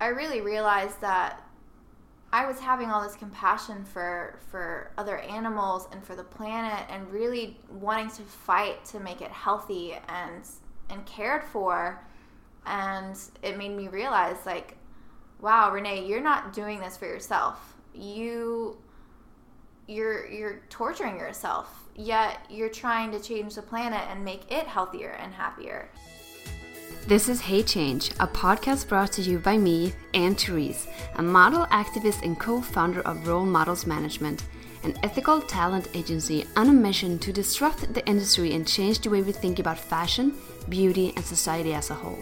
I really realized that I was having all this compassion for for other animals and for the planet and really wanting to fight to make it healthy and and cared for. And it made me realize like wow renee you're not doing this for yourself. You you're you're torturing yourself yet you're trying to change the planet and make it healthier and happier this is Hey Change, a podcast brought to you by me, Anne Therese, a model activist and co founder of Role Models Management, an ethical talent agency on a mission to disrupt the industry and change the way we think about fashion, beauty, and society as a whole.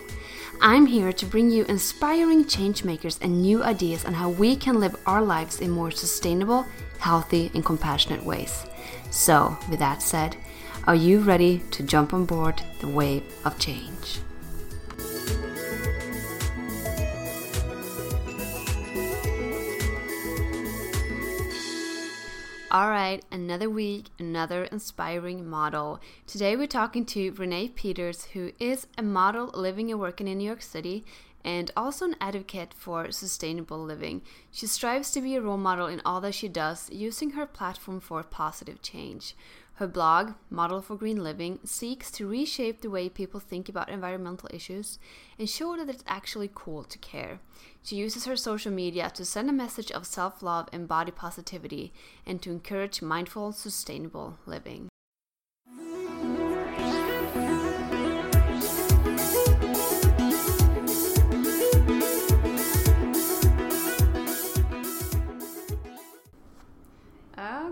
I'm here to bring you inspiring changemakers and new ideas on how we can live our lives in more sustainable, healthy, and compassionate ways. So, with that said, are you ready to jump on board the wave of change? All right, another week, another inspiring model. Today we're talking to Renee Peters, who is a model living and working in New York City and also an advocate for sustainable living. She strives to be a role model in all that she does, using her platform for positive change. Her blog, Model for Green Living, seeks to reshape the way people think about environmental issues and show that it's actually cool to care. She uses her social media to send a message of self love and body positivity and to encourage mindful, sustainable living.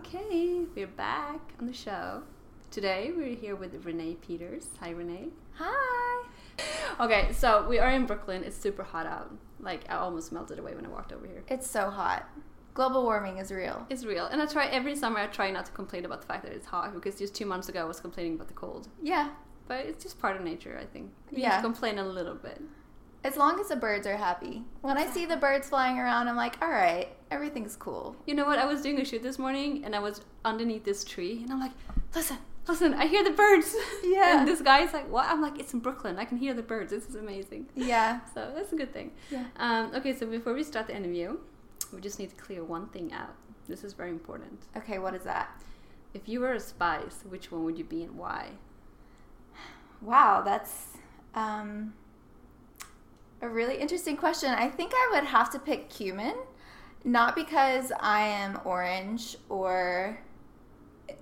Okay, we're back on the show. Today we're here with Renee Peters. Hi, Renee. Hi. Okay, so we are in Brooklyn. It's super hot out. Like I almost melted away when I walked over here. It's so hot. Global warming is real. It's real, and I try every summer. I try not to complain about the fact that it's hot because just two months ago I was complaining about the cold. Yeah, but it's just part of nature. I think. Yeah, complain a little bit. As long as the birds are happy. When I see the birds flying around, I'm like, all right, everything's cool. You know what? I was doing a shoot this morning, and I was underneath this tree, and I'm like, listen, listen, I hear the birds. Yeah. and this guy's like, what? I'm like, it's in Brooklyn. I can hear the birds. This is amazing. Yeah. So that's a good thing. Yeah. Um, okay, so before we start the interview, we just need to clear one thing out. This is very important. Okay, what is that? If you were a spice, which one would you be and why? Wow, that's um, a really interesting question. I think I would have to pick cumin, not because I am orange or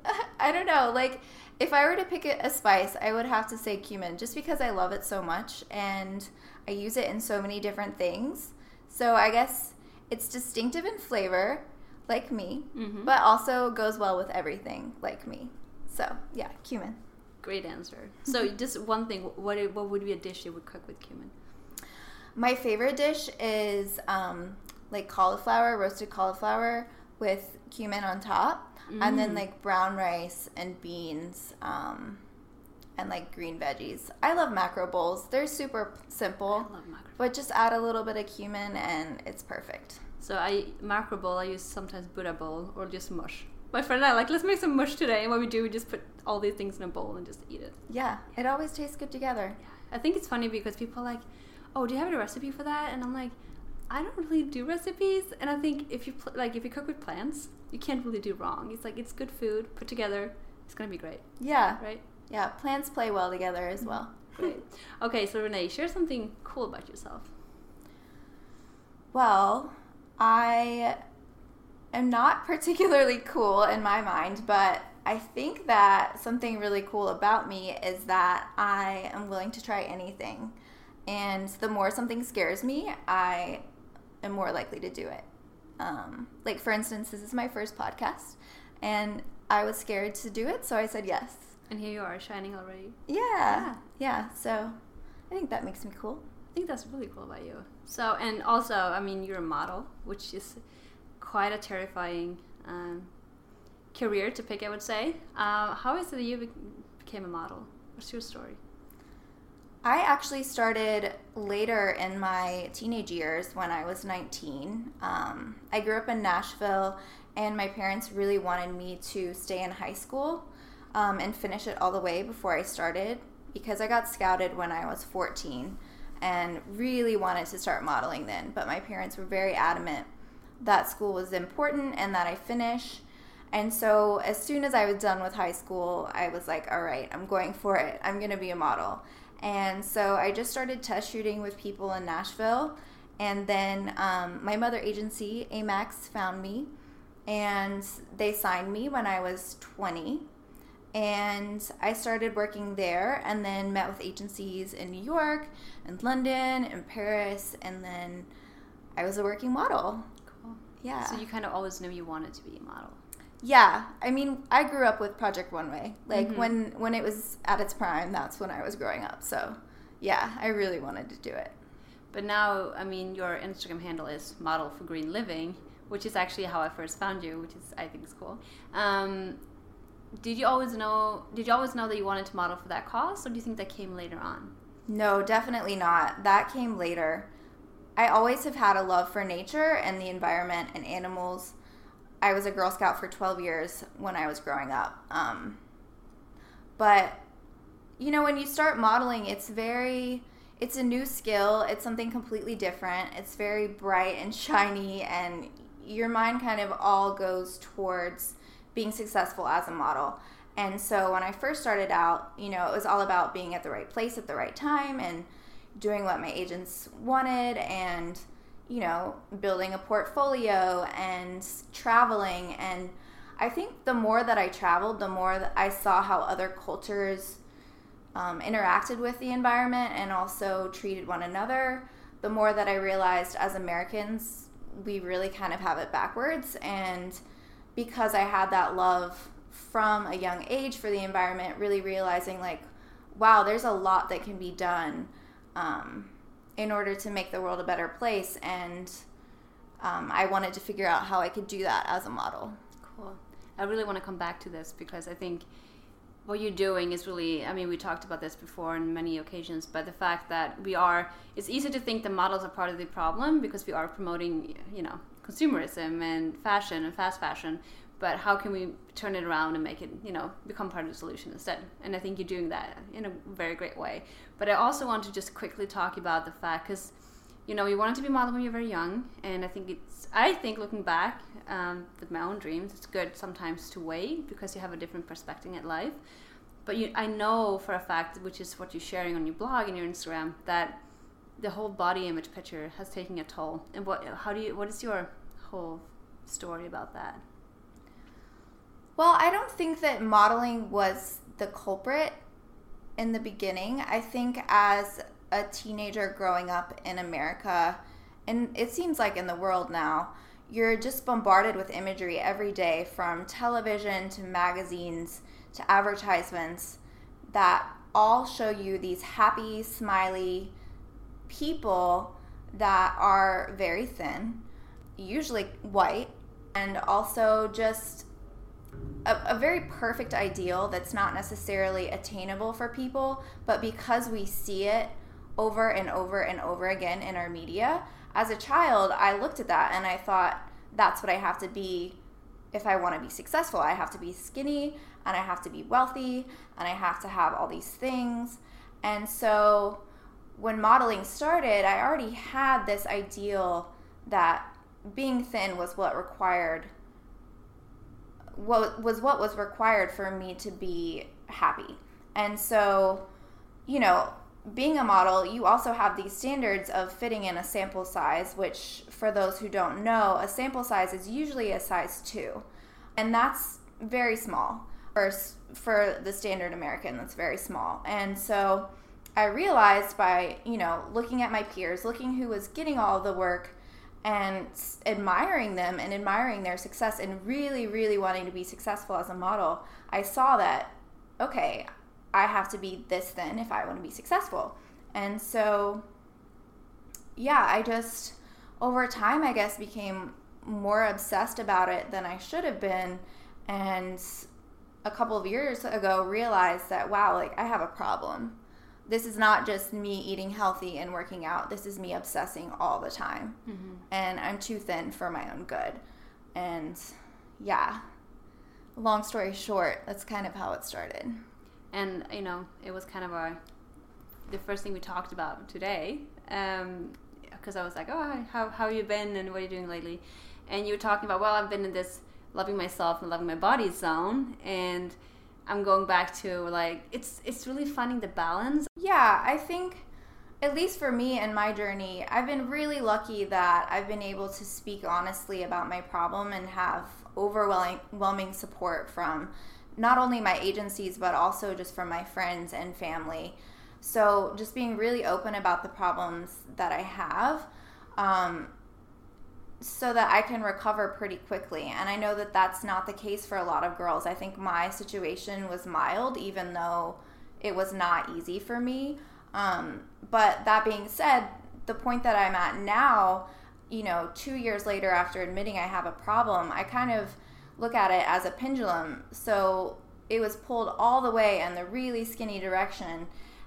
I don't know, like if I were to pick a spice, I would have to say cumin just because I love it so much and I use it in so many different things. So I guess it's distinctive in flavor, like me, mm-hmm. but also goes well with everything, like me. So yeah, cumin. Great answer. So just one thing, what what would be a dish you would cook with cumin? My favorite dish is um, like cauliflower, roasted cauliflower with cumin on top mm. and then mm. like brown rice and beans um, and like green veggies. I love macro bowls. They're super simple, but just add a little bit of cumin and it's perfect. So I macro bowl. I use sometimes Buddha bowl or just mush. My friend and I like let's make some mush today. And what we do, we just put all these things in a bowl and just eat it. Yeah, it always tastes good together. Yeah. I think it's funny because people like, "Oh, do you have a recipe for that?" And I'm like, I don't really do recipes, and I think if you pl- like if you cook with plants, you can't really do wrong. It's like it's good food put together. It's gonna be great. Yeah. Right. Yeah. Plants play well together as well. Mm-hmm. Great. okay, so Renee, share something cool about yourself. Well, I am not particularly cool in my mind, but I think that something really cool about me is that I am willing to try anything. And the more something scares me, I am more likely to do it. Um, like, for instance, this is my first podcast, and I was scared to do it, so I said yes. And here you are, shining already. Yeah. Yeah. yeah so I think that makes me cool. I think that's really cool about you. So, and also, I mean, you're a model, which is quite a terrifying um, career to pick, I would say. Uh, how is it that you became a model? What's your story? I actually started later in my teenage years when I was 19. Um, I grew up in Nashville, and my parents really wanted me to stay in high school um, and finish it all the way before I started because I got scouted when I was 14. and really wanted to start modeling then. But my parents were very adamant that school was important and that I finish. And so as soon as I was done with high school, I was like, all right, I'm going for it. I'm going to be a model. And so I just started test shooting with people in Nashville. And then um, my mother agency, Amex, found me and they signed me when I was 20. And I started working there and then met with agencies in New York and London and Paris. And then I was a working model. Cool. Yeah. So you kind of always knew you wanted to be a model. Yeah, I mean, I grew up with Project Runway. Like Mhm. when when it was at its prime, that's when I was growing up. So, yeah, I really wanted to do it. But now, I mean, your Instagram handle is Model for Green Living, which is actually how I first found you, which is I think is cool. Um, did you always know? Did you always know that you wanted to model for that cause, or do you think that came later on? No, definitely not. That came later. I always have had a love for nature and the environment and animals. I was a Girl Scout for 12 years when I was growing up. Um, but, you know, when you start modeling, it's very, it's a new skill. It's something completely different. It's very bright and shiny, and your mind kind of all goes towards being successful as a model. And so when I first started out, you know, it was all about being at the right place at the right time and doing what my agents wanted and, you know, building a portfolio and traveling. And I think the more that I traveled, the more that I saw how other cultures um, interacted with the environment and also treated one another, the more that I realized as Americans, we really kind of have it backwards. And because I had that love from a young age for the environment, really realizing like, wow, there's a lot that can be done um, in order to make the world a better place. And um, I wanted to figure out how I could do that as a model. Cool. I really want to come back to this because I think what you're doing is really i mean we talked about this before on many occasions but the fact that we are it's easy to think the models are part of the problem because we are promoting you know consumerism and fashion and fast fashion but how can we turn it around and make it you know become part of the solution instead? And i think you're doing that in a very great way. But i also want to just quickly talk about the fact because you know you wanted to be a model when you're very young and i think it's i think looking back um, with my own dreams it's good sometimes to wait because you have a different perspective at life. But you, i know for a fact which is what you're sharing on your blog and your instagram that the whole body image picture has taken a toll. And what how do you what is your whole story about that Well, I don't think that modeling was the culprit in the beginning. I think as a teenager growing up in America, and it seems like in the world now, you're just bombarded with imagery every day from television to magazines to advertisements that all show you these happy, smiley people that are very thin, usually white, and also just a, a very perfect ideal that's not necessarily attainable for people, but because we see it over and over and over again in our media, as a child, I looked at that and I thought, that's what I have to be if I want to be successful. I have to be skinny and I have to be wealthy and I have to have all these things. And so when modeling started, I already had this ideal that being thin was what required what was what was required for me to be happy. And so, you know, being a model, you also have these standards of fitting in a sample size, which, for those who don't know, a sample size is usually a size two. And that's very small. For, for the standard American, that's very small. And so I realized by, you know, looking at my peers, looking who was getting all the work and admiring them and admiring their success and really, really wanting to be successful as a model, I saw that, okay, I have to be this thin if I want to be successful. And so, yeah, I just, over time, I guess, became more obsessed about it than I should have been. And a couple of years ago, realized that, wow, like I have a problem. This is not just me eating healthy and working out. This is me obsessing all the time. mm-hmm. And I'm too thin for my own good. And yeah, long story short, that's kind of how it started. and you know it was kind of our, the first thing we talked about today. Because um, I was like, oh, how how you been and what are you doing lately? And you were talking about, well, I've been in this loving myself and loving my body zone, and I'm going back to like it's it's really finding the balance. Yeah, I think at least for me and my journey, I've been really lucky that I've been able to speak honestly about my problem and have overwhelming support from not only my agencies but also just from my friends and family. So just being really open about the problems that I have. Um, so that I can recover pretty quickly. And I know that that's not the case for a lot of girls. I think my situation was mild, even though it was not easy for me. Um, but that being said, the point that I'm at now, you know, two years later after admitting I have a problem, I kind of look at it as a pendulum. So it was pulled all the way in the really skinny direction.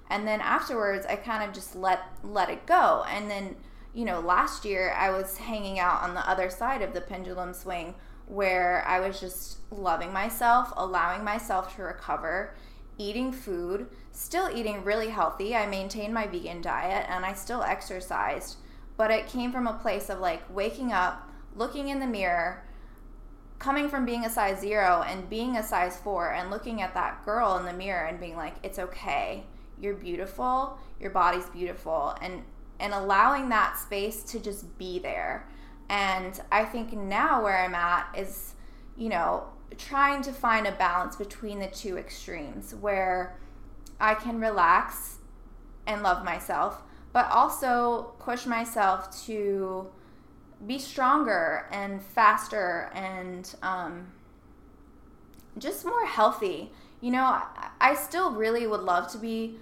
And then afterwards, I kind of just let let it go. And then you know, last year I was hanging out on the other side of the pendulum swing where I was just loving myself, allowing myself to recover, eating food, still eating really healthy. I maintained my vegan diet and I still exercised, but it came from a place of like waking up, looking in the mirror, coming from being a size zero and being a size four, and looking at that girl in the mirror and being like, it's okay. You're beautiful. Your body's beautiful. And and allowing that space to just be there. And I think now where I'm at is, you know, trying to find a balance between the two extremes where I can relax and love myself, but also push myself to be stronger and faster and um, just more healthy. You know, I, still really would love to be,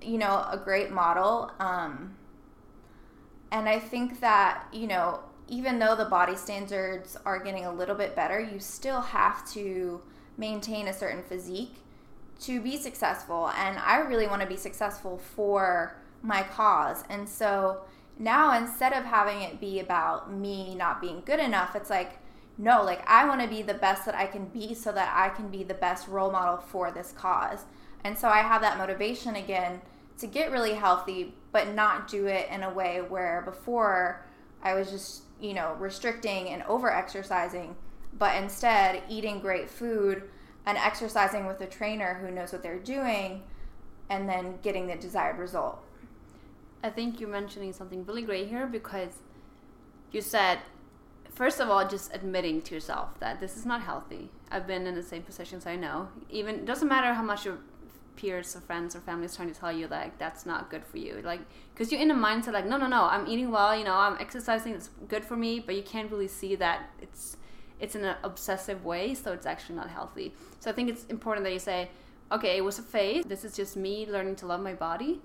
you know, a great model. Um, and I think that, you know, even though the body standards are getting a little bit better, you still have to maintain a certain physique to be successful. And I really want to be successful for my cause. And so now instead of having it be about me not being good enough, it's like, no, like I want to be the best that I can be so that I can be the best role model for this cause. And so I have that motivation again to get really healthy, but not do it in a way where before I was just, you know, restricting and over exercising, but instead eating great food and exercising with a trainer who knows what they're doing and then getting the desired result. I think you're mentioning something really great here because you said, first of all, just admitting to yourself that this is not healthy. I've been in the same positions I know. Even doesn't matter how much you're peers or friends or family is trying to tell you like that's not good for you. Like because you're in a mindset like no no no i'm eating well you know i'm exercising it's good for me but you can't really see that it's it's in an obsessive way so it's actually not healthy. So i think it's important that you say okay it was a phase. This is just me learning to love my body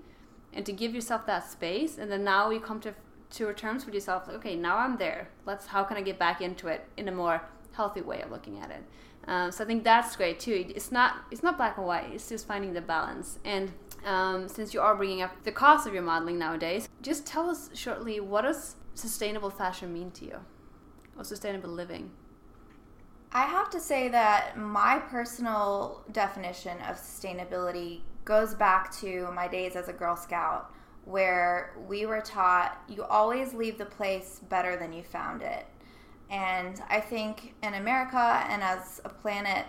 and to give yourself that space and then now you come to to terms with yourself like okay now i'm there. Let's how can i get back into it in a more healthy way of looking at it um, so I think that's great too. It's not it's not black and white. It's just finding the balance. And um, since you are bringing up the cost of your modeling nowadays, just tell us shortly what does sustainable fashion mean to you, or sustainable living. I have to say that my personal definition of sustainability goes back to my days as a Girl Scout, where we were taught you always leave the place better than you found it. And I think in America and as a planet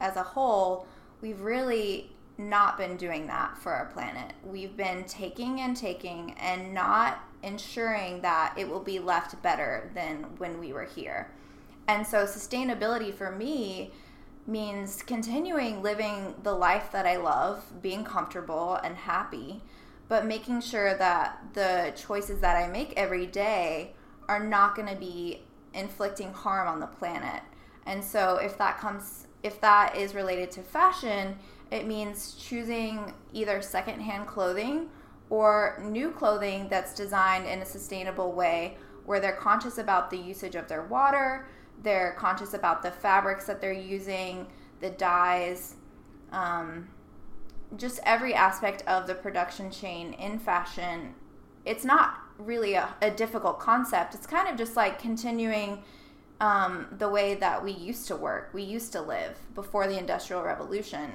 as a whole, we've really not been doing that for our planet. We've been taking and taking and not ensuring that it will be left better than when we were here. And so, sustainability for me means continuing living the life that I love, being comfortable and happy, but making sure that the choices that I make every day are not going to be inflicting harm on the planet. And so if that comes if that is related to fashion, it means choosing either secondhand clothing or new clothing that's designed in a sustainable way where they're conscious about the usage of their water, they're conscious about the fabrics that they're using, the dyes, um, just every aspect of the production chain in fashion. It's not really a, a difficult concept. It's kind of just like continuing um, the way that we used to work, we used to live before the Industrial Revolution.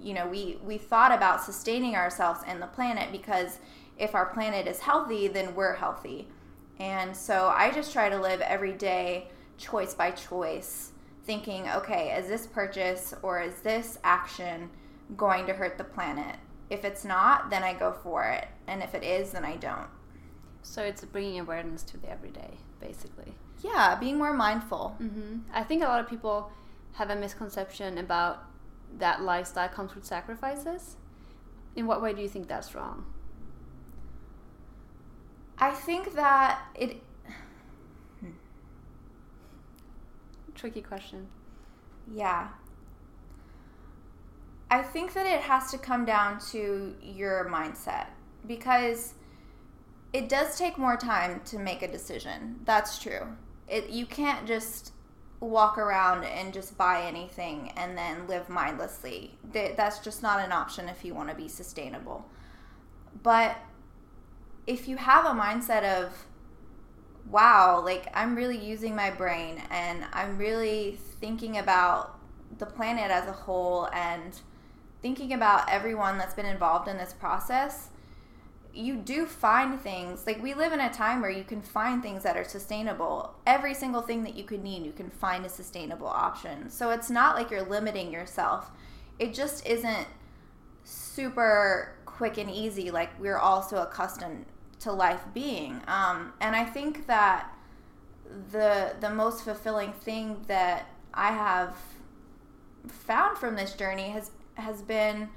you know, we we thought about sustaining ourselves and the planet because if our planet is healthy, then we're healthy. And so I just try to live every day choice by choice, thinking, okay, is this purchase or is this action going to hurt the planet? If it's not, then I go for it. And if it is, then I don't. So it's bringing awareness to the everyday, basically. Yeah, being more mindful. Mm-hmm. I think a lot of people have a misconception about that lifestyle comes with sacrifices. In what way do you think that's wrong? I think that it. Tricky question. Yeah. I think that it has to come down to your mindset because it does take more time to make a decision. That's true. It you can't just walk around and just buy anything and then live mindlessly. That's just not an option if you want to be sustainable. But if you have a mindset of, wow, like I'm really using my brain and I'm really thinking about the planet as a whole and thinking about everyone that's been involved in this process, you do find things like we live in a time where you can find things that are sustainable. Every single thing that you could need, you can find a sustainable option. So it's not like you're limiting yourself. It just isn't super quick and easy like we're all so accustomed to life being. Um, and I think that the the most fulfilling thing that I have found from this journey has has been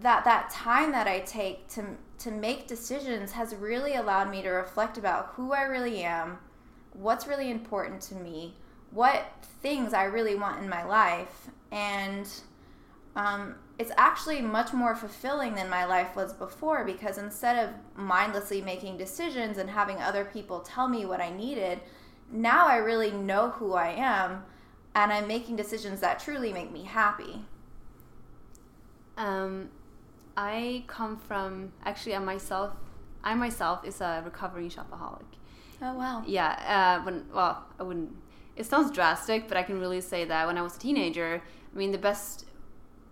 that that time that I take to to make decisions has really allowed me to reflect about who I really am, what's really important to me, what things I really want in my life, and um, it's actually much more fulfilling than my life was before because instead of mindlessly making decisions and having other people tell me what I needed, now I really know who I am and I'm making decisions that truly make me happy. Um, I come from actually I myself I myself is a recovering shopaholic. Oh wow. Yeah, uh, when well I wouldn't. It sounds drastic, but I can really say that when I was a teenager, I mean the best,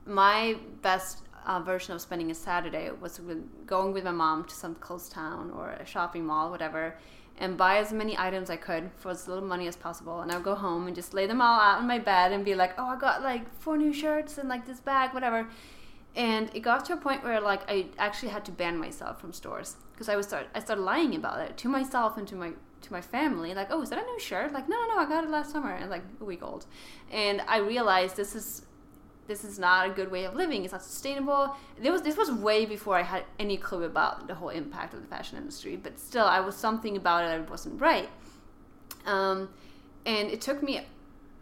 my best uh, version of spending a Saturday was with going with my mom to some close town or a shopping mall, whatever, and buy as many items I could for as little money as possible. And I would go home and just lay them all out in my bed and be like, oh, I got like four new shirts and like this bag, whatever and it got to a point where like I actually had to ban myself from stores because I was start I started lying about it to myself and to my to my family like oh is that a new shirt? Like no no no I got it last summer and like a week old. And I realized this is this is not a good way of living it's not sustainable. This was this was way before I had any clue about the whole impact of the fashion industry but still I was something about it that wasn't right. Um, and it took me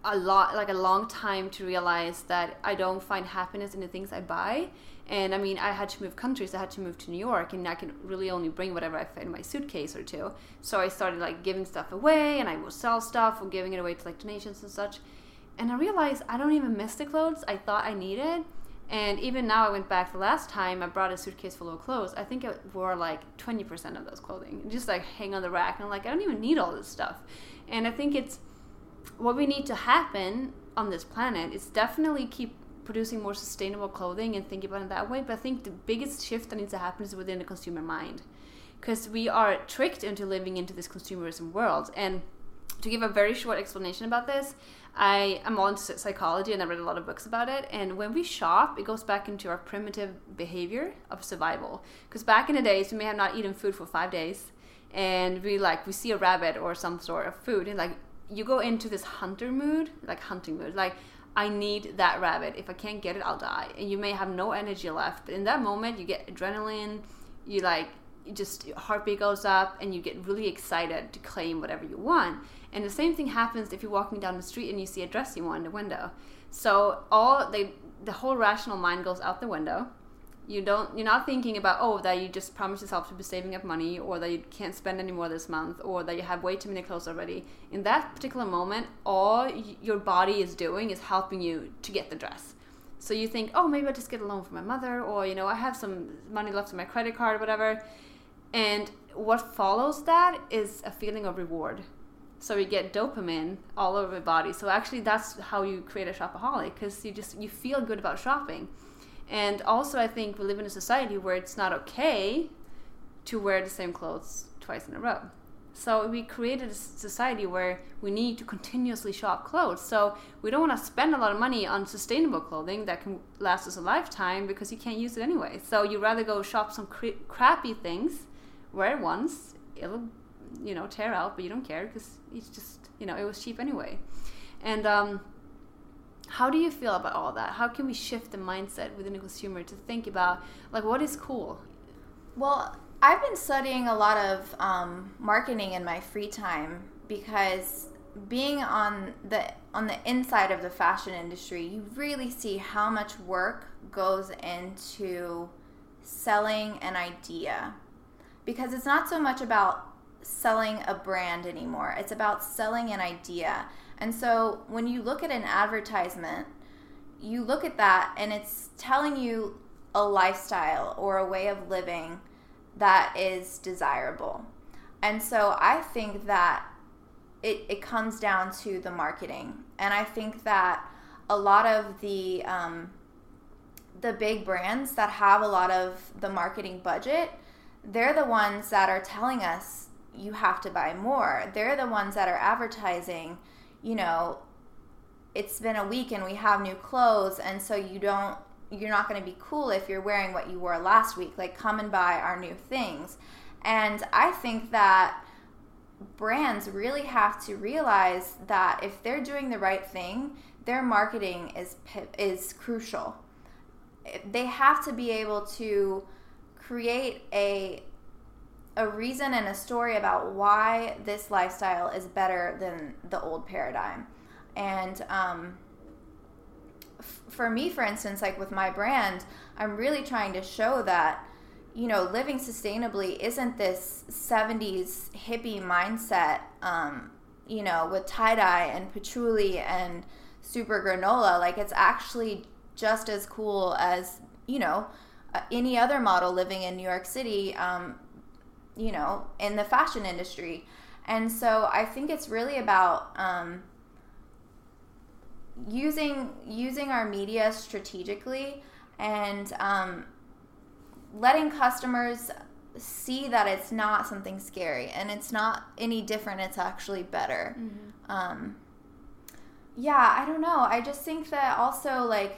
a lot like a long time to realize that I don't find happiness in the things I buy. And I mean, I had to move countries. I had to move to New York, and I can really only bring whatever I fit in my suitcase or two. So I started like giving stuff away, and I would sell stuff or giving it away to like donations and such. And I realized I don't even miss the clothes I thought I needed. And even now, I went back the last time I brought a suitcase full of clothes. I think I wore like 20% of those clothing, just like hang on the rack. And I'm like, I don't even need all this stuff. And I think it's what we need to happen on this planet is definitely keep producing more sustainable clothing and think about it that way. But I think the biggest shift that needs to happen is within the consumer mind. Because we are tricked into living into this consumerism world. And to give a very short explanation about this, I am all into psychology and I read a lot of books about it. And when we shop, it goes back into our primitive behavior of survival. Because back in the days, we may have not eaten food for five days, and we like we see a rabbit or some sort of food, and like you go into this hunter mood, like hunting mood, like I need that rabbit. If I can't get it, I'll die. And you may have no energy left, but in that moment, you get adrenaline. You like, you just heartbeat goes up, and you get really excited to claim whatever you want. And the same thing happens if you're walking down the street and you see a dress you want in the window. So all the the whole rational mind goes out the window you don't you're not thinking about oh that you just promised yourself to be saving up money or that you can't spend any more this month or that you have way too many clothes already in that particular moment all your body is doing is helping you to get the dress so you think oh maybe i'll just get a loan from my mother or you know i have some money left on my credit card whatever and what follows that is a feeling of reward so you get dopamine all over the body. So actually, that's how you create a shopaholic because you just you feel good about shopping. And also, I think we live in a society where it's not okay to wear the same clothes twice in a row. So we created a society where we need to continuously shop clothes. So we don't want to spend a lot of money on sustainable clothing that can last us a lifetime because you can't use it anyway. So you rather go shop some cr- crappy things, wear it once, it'll you know tear out, but you don't care because it's just you know it was cheap anyway. And um, how do you feel about all that? How can we shift the mindset within a consumer to think about like what is cool? Well, I've been studying a lot of um, marketing in my free time because being on the on the inside of the fashion industry, you really see how much work goes into selling an idea. Because it's not so much about selling a brand anymore. It's about selling an idea. And so when you look at an advertisement, you look at that and it's telling you a lifestyle or a way of living that is desirable. And so I think that it, it comes down to the marketing. And I think that a lot of the um, the big brands that have a lot of the marketing budget, they're the ones that are telling us you have to buy more. They're the ones that are advertising, you know, it's been a week and we have new clothes and so you don't you're not going to be cool if you're wearing what you wore last week. Like, come and buy our new things. And I think that brands really have to realize that if they're doing the right thing, their marketing is is crucial. They have to be able to create a a reason and a story about why this lifestyle is better than the old paradigm. And um, for me, for instance, like with my brand, I'm really trying to show that, you know, living sustainably isn't this 70s hippie mindset, um, you know, with tie dye and patchouli and super granola. Like, it's actually just as cool as, you know, any other model living in New York City, um, you know, in the fashion industry. And so I think it's really about, um, using using our media strategically and um, letting customers see that it's not something scary and it's not any different it's actually better mm-hmm. um, yeah i don't know i just think that also like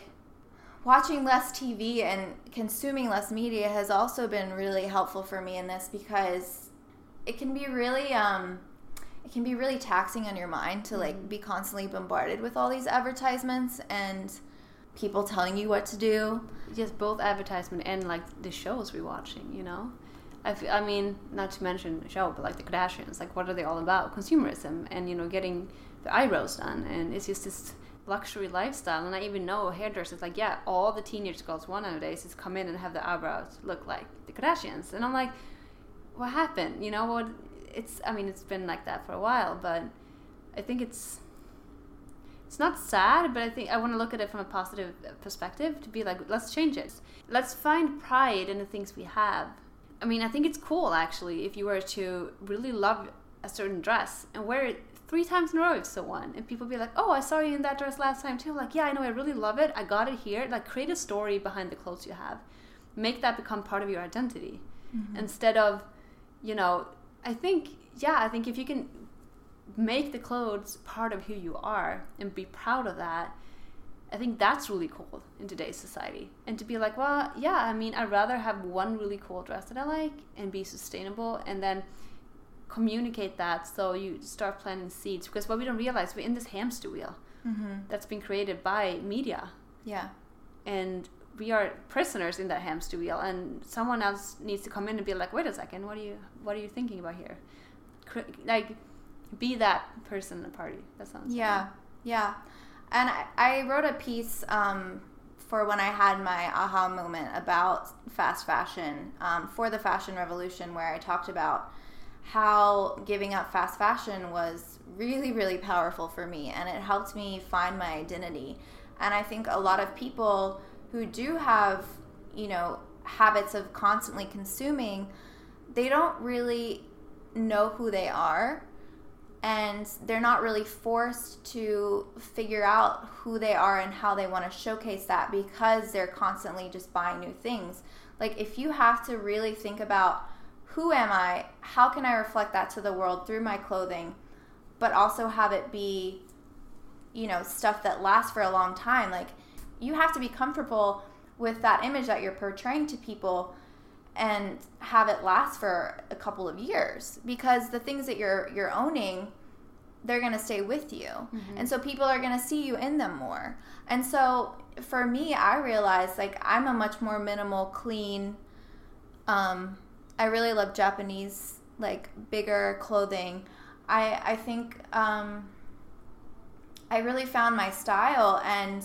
watching less tv and consuming less media has also been really helpful for me in this because it can be really um, it can be really taxing on your mind to like mm-hmm. be constantly bombarded with all these advertisements and people telling you what to do. Just both advertisement and like the shows we're watching, you know. I, f- I mean, not to mention the show, but like the Kardashians, like what are they all about? Consumerism and you know getting the eyebrows done, and it's just this luxury lifestyle. And I even know hairdressers like, yeah, all the teenage girls want nowadays is come in and have the eyebrows look like the Kardashians, and I'm like, what happened? You know what? it's I mean it's been like that for a while, but I think it's it's not sad, but I think I want to look at it from a positive perspective to be like, let's change it. Let's find pride in the things we have. I mean, I think it's cool actually if you were to really love a certain dress and wear it three times in a row if so one. And people be like oh i saw you in that dress last time too. Like yeah i know i really love it. I got it here. Like create a story behind the clothes you have. Make that become part of your identity. Mm-hmm. instead of you know I think, yeah, I think if you can make the clothes part of who you are and be proud of that, I think that's really cool in today's society. And to be like, well, yeah, I mean, I'd rather have one really cool dress that I like and be sustainable and then communicate that so you start planting seeds. Because what we don't realize, we're in this hamster wheel mm-hmm. that's been created by media. Yeah. And we are prisoners in that hamster wheel and someone else needs to come in and be like wait a second what are you what are you thinking about here like be that person in the party that sounds yeah fun. yeah and I, I, wrote a piece um, for when i had my aha moment about fast fashion um, for the fashion revolution where i talked about how giving up fast fashion was really really powerful for me and it helped me find my identity and i think a lot of people who do have, you know, habits of constantly consuming, they don't really know who they are and they're not really forced to figure out who they are and how they want to showcase that because they're constantly just buying new things. Like if you have to really think about who am I? How can I reflect that to the world through my clothing, but also have it be you know, stuff that lasts for a long time. Like you have to be comfortable with that image that you're portraying to people and have it last for a couple of years because the things that you're you're owning they're going to stay with you. Mm-hmm. And so people are going to see you in them more. And so for me, I realized like I'm a much more minimal, clean um I really love Japanese like bigger clothing. I I think um I really found my style and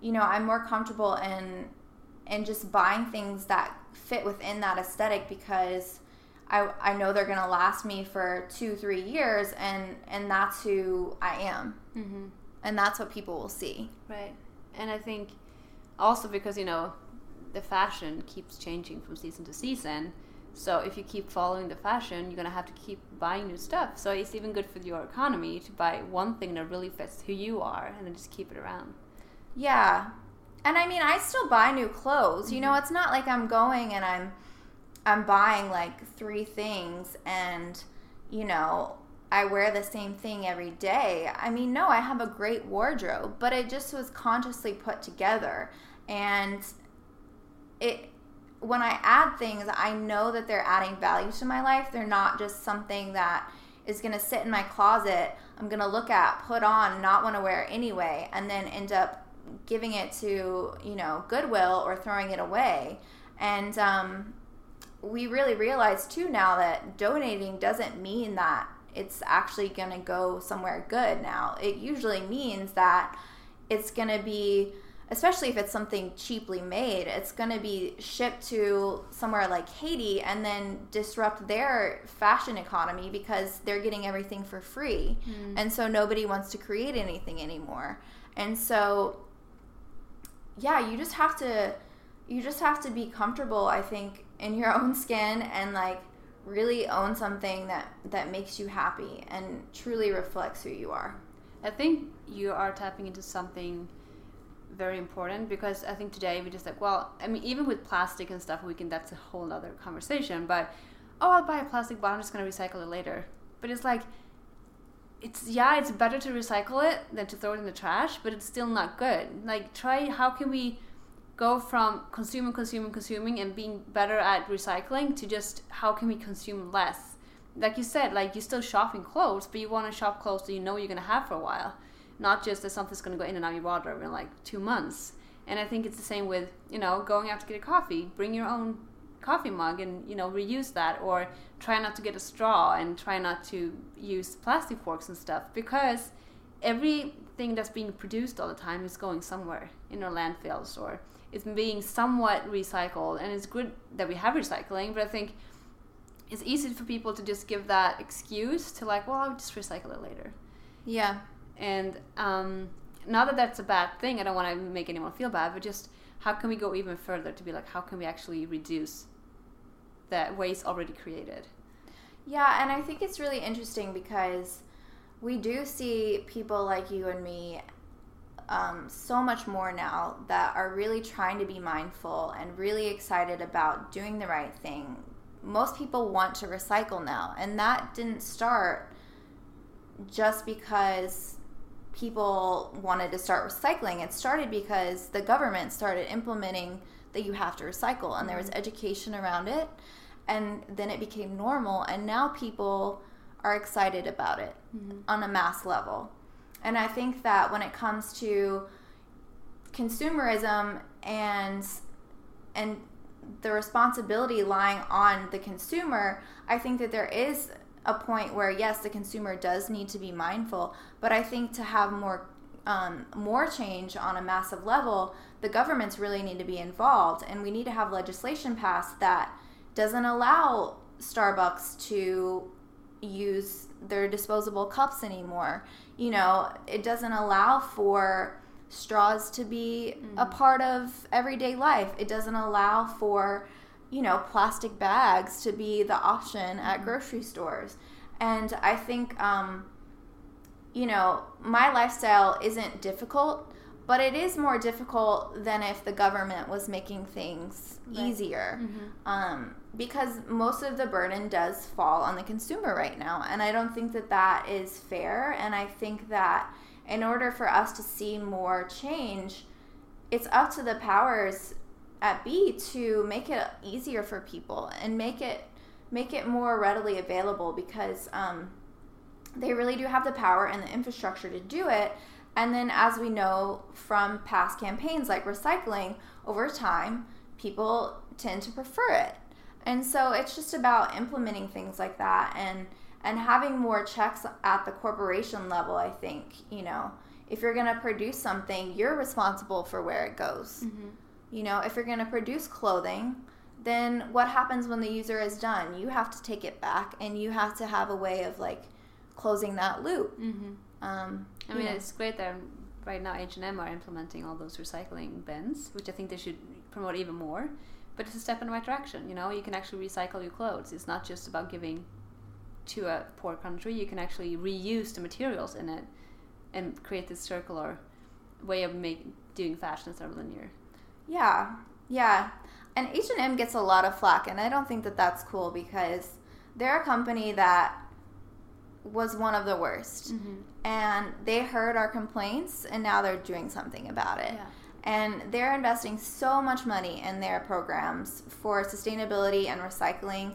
you know, I'm more comfortable in in just buying things that fit within that aesthetic because I, I know they're gonna last me for two three years and and that's who I am mm-hmm. and that's what people will see right and I think also because you know the fashion keeps changing from season to season so if you keep following the fashion you're gonna have to keep buying new stuff so it's even good for your economy to buy one thing that really fits who you are and then just keep it around yeah and I mean, I still buy new clothes. Mm-hmm. You know, mm-hmm. it's not like I'm going and I'm I'm buying like three things and you know, I wear the same thing every day. I mean, no, I have a great wardrobe, but it just was consciously put together and it when I add things, I know that they're adding value to my life. They're not just something that is going to sit in my closet. I'm going to look at, put on, not want to wear anyway, and then end up giving it to you know goodwill or throwing it away and um, we really realize too now that donating doesn't mean that it's actually going to go somewhere good now it usually means that it's going to be especially if it's something cheaply made it's going to be shipped to somewhere like haiti and then disrupt their fashion economy because they're getting everything for free mm. and so nobody wants to create anything anymore and so yeah, you just have to you just have to be comfortable, I think, in your own skin and like really own something that that makes you happy and truly reflects who you are. I think you are tapping into something very important because I think today we just like, well, I mean, even with plastic and stuff, we can, that's a whole other conversation. But, oh, I'll buy a plastic bottle, I'm just going to recycle it later. But it's like, it's yeah, it's better to recycle it than to throw it in the trash, but it's still not good. Like try how can we go from consuming, consuming, consuming and being better at recycling to just how can we consume less? Like you said, like you're still shopping clothes, but you want to shop clothes that you know you're gonna have for a while, not just that something's gonna go in and out of your wardrobe in like two months. And I think it's the same with you know going out to get a coffee. Bring your own coffee mug and you know reuse that or try not to get a straw and try not to use plastic forks and stuff because everything that's being produced all the time is going somewhere in our landfills or it's being somewhat recycled and it's good that we have recycling but i think it's easy for people to just give that excuse to like well i'll just recycle it later yeah and um, not that that's a bad thing i don't want to make anyone feel bad but just how can we go even further to be like how can we actually reduce that waste already created. Yeah, and I think it's really interesting because we do see people like you and me um, so much more now that are really trying to be mindful and really excited about doing the right thing. Most people want to recycle now, and that didn't start just because people wanted to start recycling. It started because the government started implementing that you have to recycle, and there was mm-hmm. education around it and then it became normal and now people are excited about it mm-hmm. on a mass level and i think that when it comes to consumerism and and the responsibility lying on the consumer i think that there is a point where yes the consumer does need to be mindful but i think to have more um, more change on a massive level the governments really need to be involved and we need to have legislation passed that doesn't allow Starbucks to use their disposable cups anymore. You know, it doesn't allow for straws to be mm. a part of everyday life. It doesn't allow for, you know, plastic bags to be the option at mm. grocery stores. And I think um, you know, my lifestyle isn't difficult, but it is more difficult than if the government was making things right. easier. Mm-hmm. Um, because most of the burden does fall on the consumer right now. And I don't think that that is fair. And I think that in order for us to see more change, it's up to the powers at B to make it easier for people and make it make it more readily available because um, they really do have the power and the infrastructure to do it. And then, as we know from past campaigns like recycling, over time, people tend to prefer it. And so it's just about implementing things like that and and having more checks at the corporation level, I think, you know, if you're going to produce something, you're responsible for where it goes. Mm-hmm. You know, if you're going to produce clothing, then what happens when the user is done? You have to take it back and you have to have a way of like closing that loop. Mm-hmm. Um, I mean, it's great that right now H&M are implementing all those recycling bins, which I think they should promote even more. But it's a step in the right direction. You know, you can actually recycle your clothes. It's not just about giving to a poor country. You can actually reuse the materials in it and create this circular way of make, doing fashion instead of linear. Yeah, yeah. And H&M gets a lot of flack, and I don't think that that's cool because they're a company that was one of the worst. Mm-hmm. And they heard our complaints and now they're doing something about it. Yeah. And they're investing so much money in their programs for sustainability and recycling.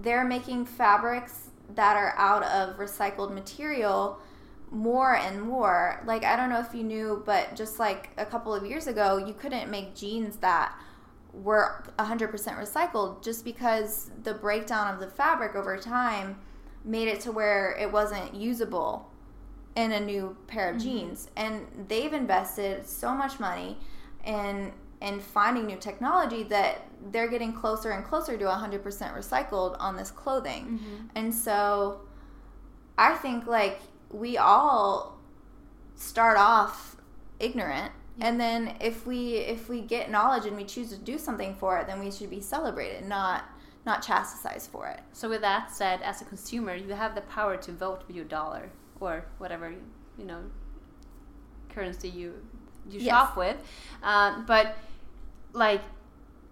They're making fabrics that are out of recycled material more and more. Like, I don't know if you knew, but just like a couple of years ago, you couldn't make jeans that were 100% recycled just because the breakdown of the fabric over time made it to where it wasn't usable in a new pair of mm-hmm. jeans and they've invested so much money in in finding new technology that they're getting closer and closer to 100% recycled on this clothing mm-hmm. and so i think like we all start off ignorant yeah. and then if we if we get knowledge and we choose to do something for it then we should be celebrated not not chastised for it. So with that said, as a consumer, you have the power to vote with your dollar or whatever you know currency you you yes. shop with. Uh, but like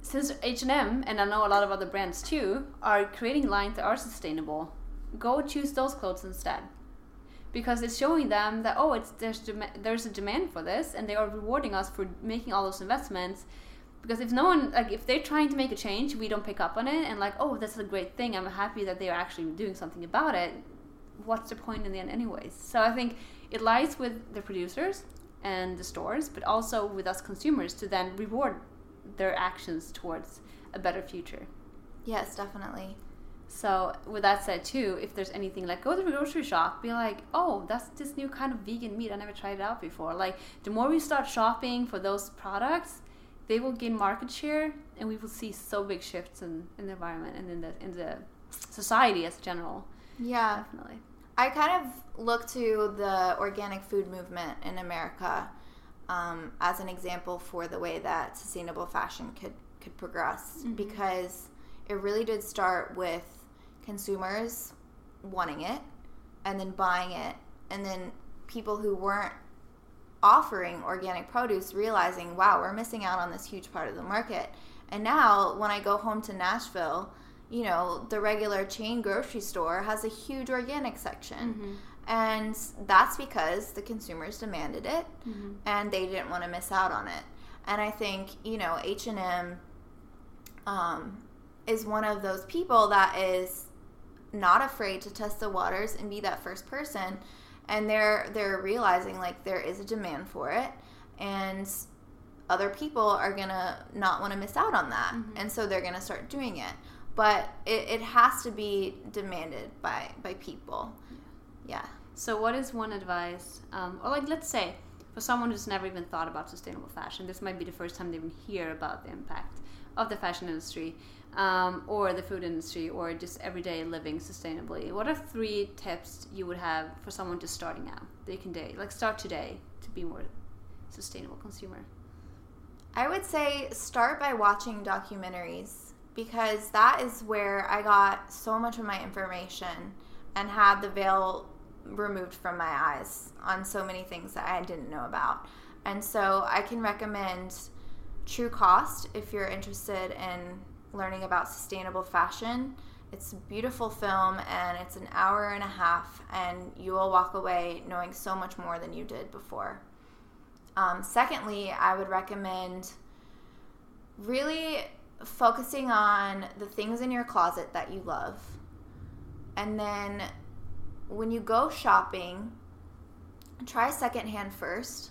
since H&M and I know a lot of other brands too are creating lines that are sustainable, go choose those clothes instead. Because it's showing them that oh, it's there's dem- there's a demand for this, and they are rewarding us for making all those investments. Because if no one like if they're trying to make a change we don't pick up on it and like oh that's a great thing i'm happy that they're actually doing something about it what's the point in the end anyways? So i think it lies with the producers and the stores but also with us consumers to then reward their actions towards a better future. Yes definitely so with that said too if there's anything like go to the grocery shop be like oh that's this new kind of vegan meat i never tried it out before like the more we start shopping for those products they will gain market share and we will see so big shifts in, in the environment and in the in the society as general. Yeah. Definitely. I kind of look to the organic food movement in America um, as an example for the way that sustainable fashion could could progress mm-hmm. because it really did start with consumers wanting it and then buying it and then people who weren't offering organic produce realizing, wow, we're missing out on this huge part of the market. And now when I go home to Nashville, you know, the regular chain grocery store has a huge organic section. Mm-hmm. And that's because the consumers demanded it mm-hmm. and they didn't want to miss out on it. And I think, you know, H&M um, is one of those people that is not afraid to test the waters and be that first person. And they're they're realizing like there is a demand for it. And other people are gonna not want to miss out on that. Mm-hmm. and so they're gonna start doing it. But it, it has to be demanded by by people. Yeah. So what is one advice um, or like let's say for someone who's never even thought about sustainable fashion this might be the first time they even hear about the impact of the fashion industry um, or the food industry or just everyday living sustainably, what are three tips you would have for someone just starting out? They can day like start today to be more sustainable consumer. I would say start by watching documentaries because that is where I got so much of my information and had the veil removed from my eyes on so many things that I didn't know about. And so I can recommend True Cost if you're interested in learning about sustainable fashion. It's a beautiful film and it's an hour and a half, and you will walk away knowing so much more than you did before. Um, secondly, I would recommend really focusing on the things in your closet that you love. And then when you go shopping, try secondhand first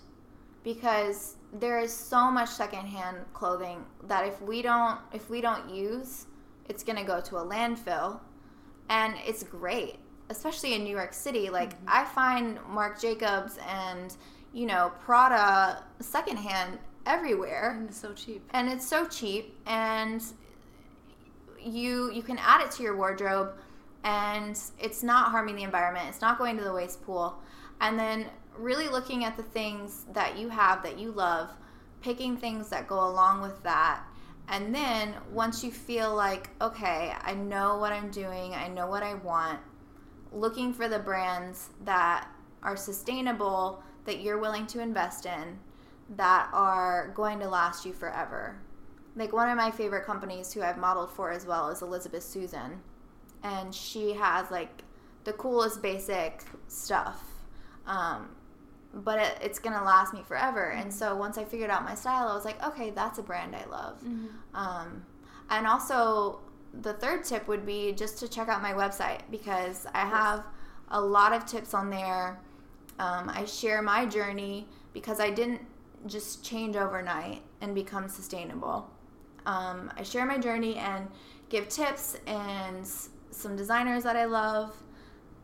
because there is so much secondhand clothing that if we don't if we don't use, it's going to go to a landfill and it's great, especially in New York City. Like mm-hmm. I find Marc Jacobs and you know Prada secondhand everywhere. And it's so cheap. And it's so cheap and you you can add it to your wardrobe and it's not harming the environment. It's not going to the waste pool. And then really looking at the things that you have that you love, picking things that go along with that. And then once you feel like, okay, I know what I'm doing, I know what I want, looking for the brands that are sustainable, that you're willing to invest in, that are going to last you forever. Like one of my favorite companies who I've modeled for as well is Elizabeth Suzann. And she has like the coolest basic stuff. Um, but it, it's gonna last me forever. And so once I figured out my style, I was like, okay, that's a brand I love. Mm-hmm. Um, and also, the third tip would be just to check out my website because I have a lot of tips on there. Um, I share my journey because I didn't just change overnight and become sustainable. Um, I share my journey and give tips and some designers that I love,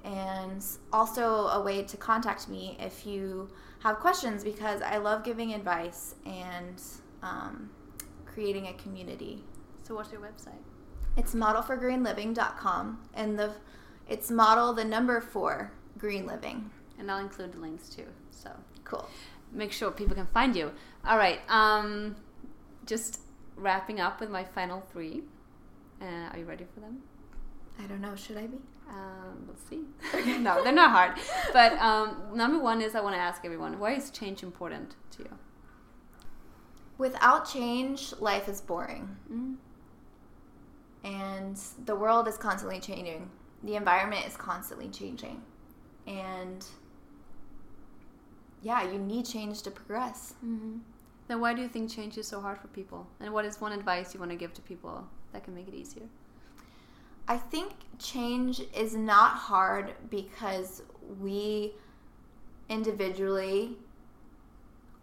and also a way to contact me if you have questions because I love giving advice and um, creating a community. So, what's your website? It's model4greenliving.com, and the it's model the number four green living. And I'll include the links too. So cool make sure people can find you. All right. Um, just wrapping up with my final three. Uh, are you ready for them? I don't know. Should I be? Um, let's see. no, they're not hard. But um, number one is I want to ask everyone why is change important to you? Without change, life is boring. Mm. And the world is constantly changing, the environment is constantly changing. And yeah, you need change to progress. Mm-hmm. Then why do you think change is so hard for people? And what is one advice you want to give to people that can make it easier? I think change is not hard because we individually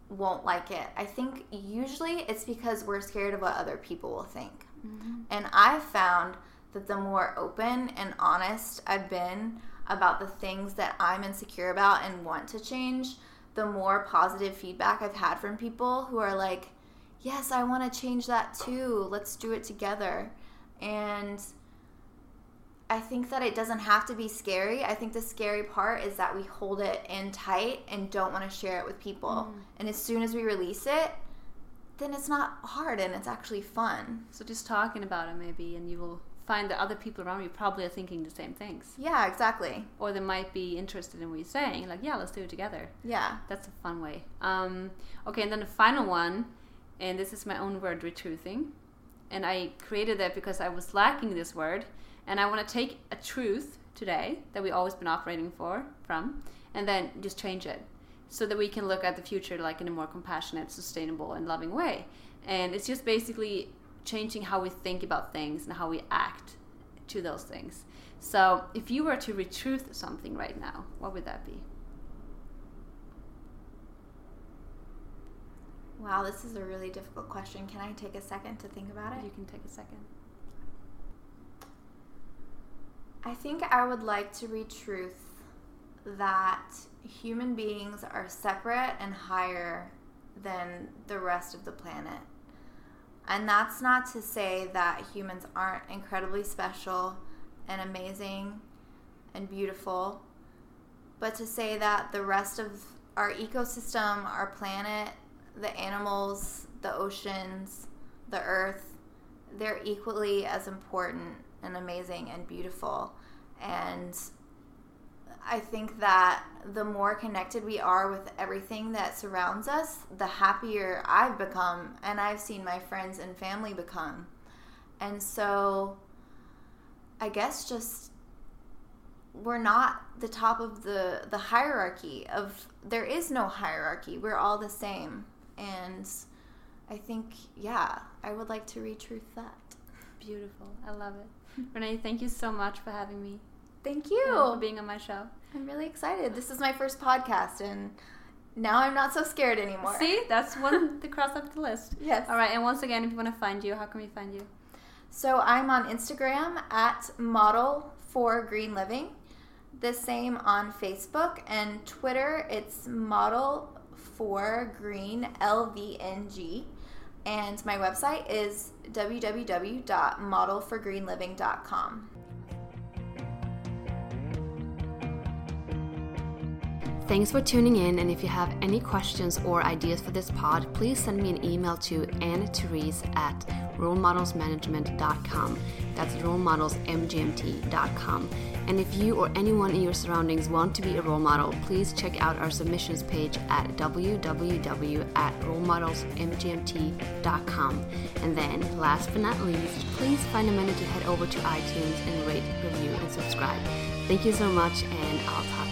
won't like it. I think usually it's because we're scared of what other people will think. Mm-hmm. And I've found that the more open and honest I've been about the things that I'm insecure about and want to change, the more positive feedback I've had from people who are like, yes, I want to change that too. Let's do it together. And I think that it doesn't have to be scary. I think the scary part is that we hold it in tight and don't want to share it with people. Mm. And as soon as we release it, then it's not hard and it's actually fun. So just talking about it maybe and you will find that other people around you probably are thinking the same things. Yeah, exactly. Or they might be interested in what you're saying. Like, yeah, let's do it together. Yeah. That's a fun way. Um, okay, and then the final one, and this is my own word, retruthing. And I created that because I was lacking this word. And I want to take a truth today that we've always been operating for from, and then just change it so that we can look at the future like in a more compassionate, sustainable, and loving way. And it's just basically changing how we think about things and how we act to those things. So, if you were to retruth something right now, what would that be? Wow, this is a really difficult question. Can I take a second to think about it? You can take a second. I think I would like to retruth that human beings are separate and higher than the rest of the planet. And that's not to say that humans aren't incredibly special and amazing and beautiful, but to say that the rest of our ecosystem, our planet, the animals, the oceans, the earth, they're equally as important and amazing and beautiful. And I think that the more connected we are with everything that surrounds us, the happier I've become and I've seen my friends and family become. And so I guess just we're not the top of the the hierarchy of there is no hierarchy. We're all the same. And I think yeah, I would like to retruth that. Beautiful. I love it. Renee, thank you so much for having me. Thank you. for being on my show. I'm really excited. This is my first podcast, and now I'm not so scared anymore. See, that's one to cross off the list. Yes. All right, and once again, if you want to find you, how can we find you? So I'm on Instagram at model for green living. The same on Facebook and Twitter. It's model for green lvng. And my website is www.model4greenliving.com. Thanks for tuning in, and if you have any questions or ideas for this pod, please send me an email to anne-therese at rolemodelsmanagement.com. That's rolemodelsmgmt.com. And if you or anyone in your surroundings want to be a role model, please check out our submissions page at www.rolemodelsmgmt.com. And then, last but not least, please find a minute to head over to iTunes and rate, review, and subscribe. Thank you so much, and I'll talk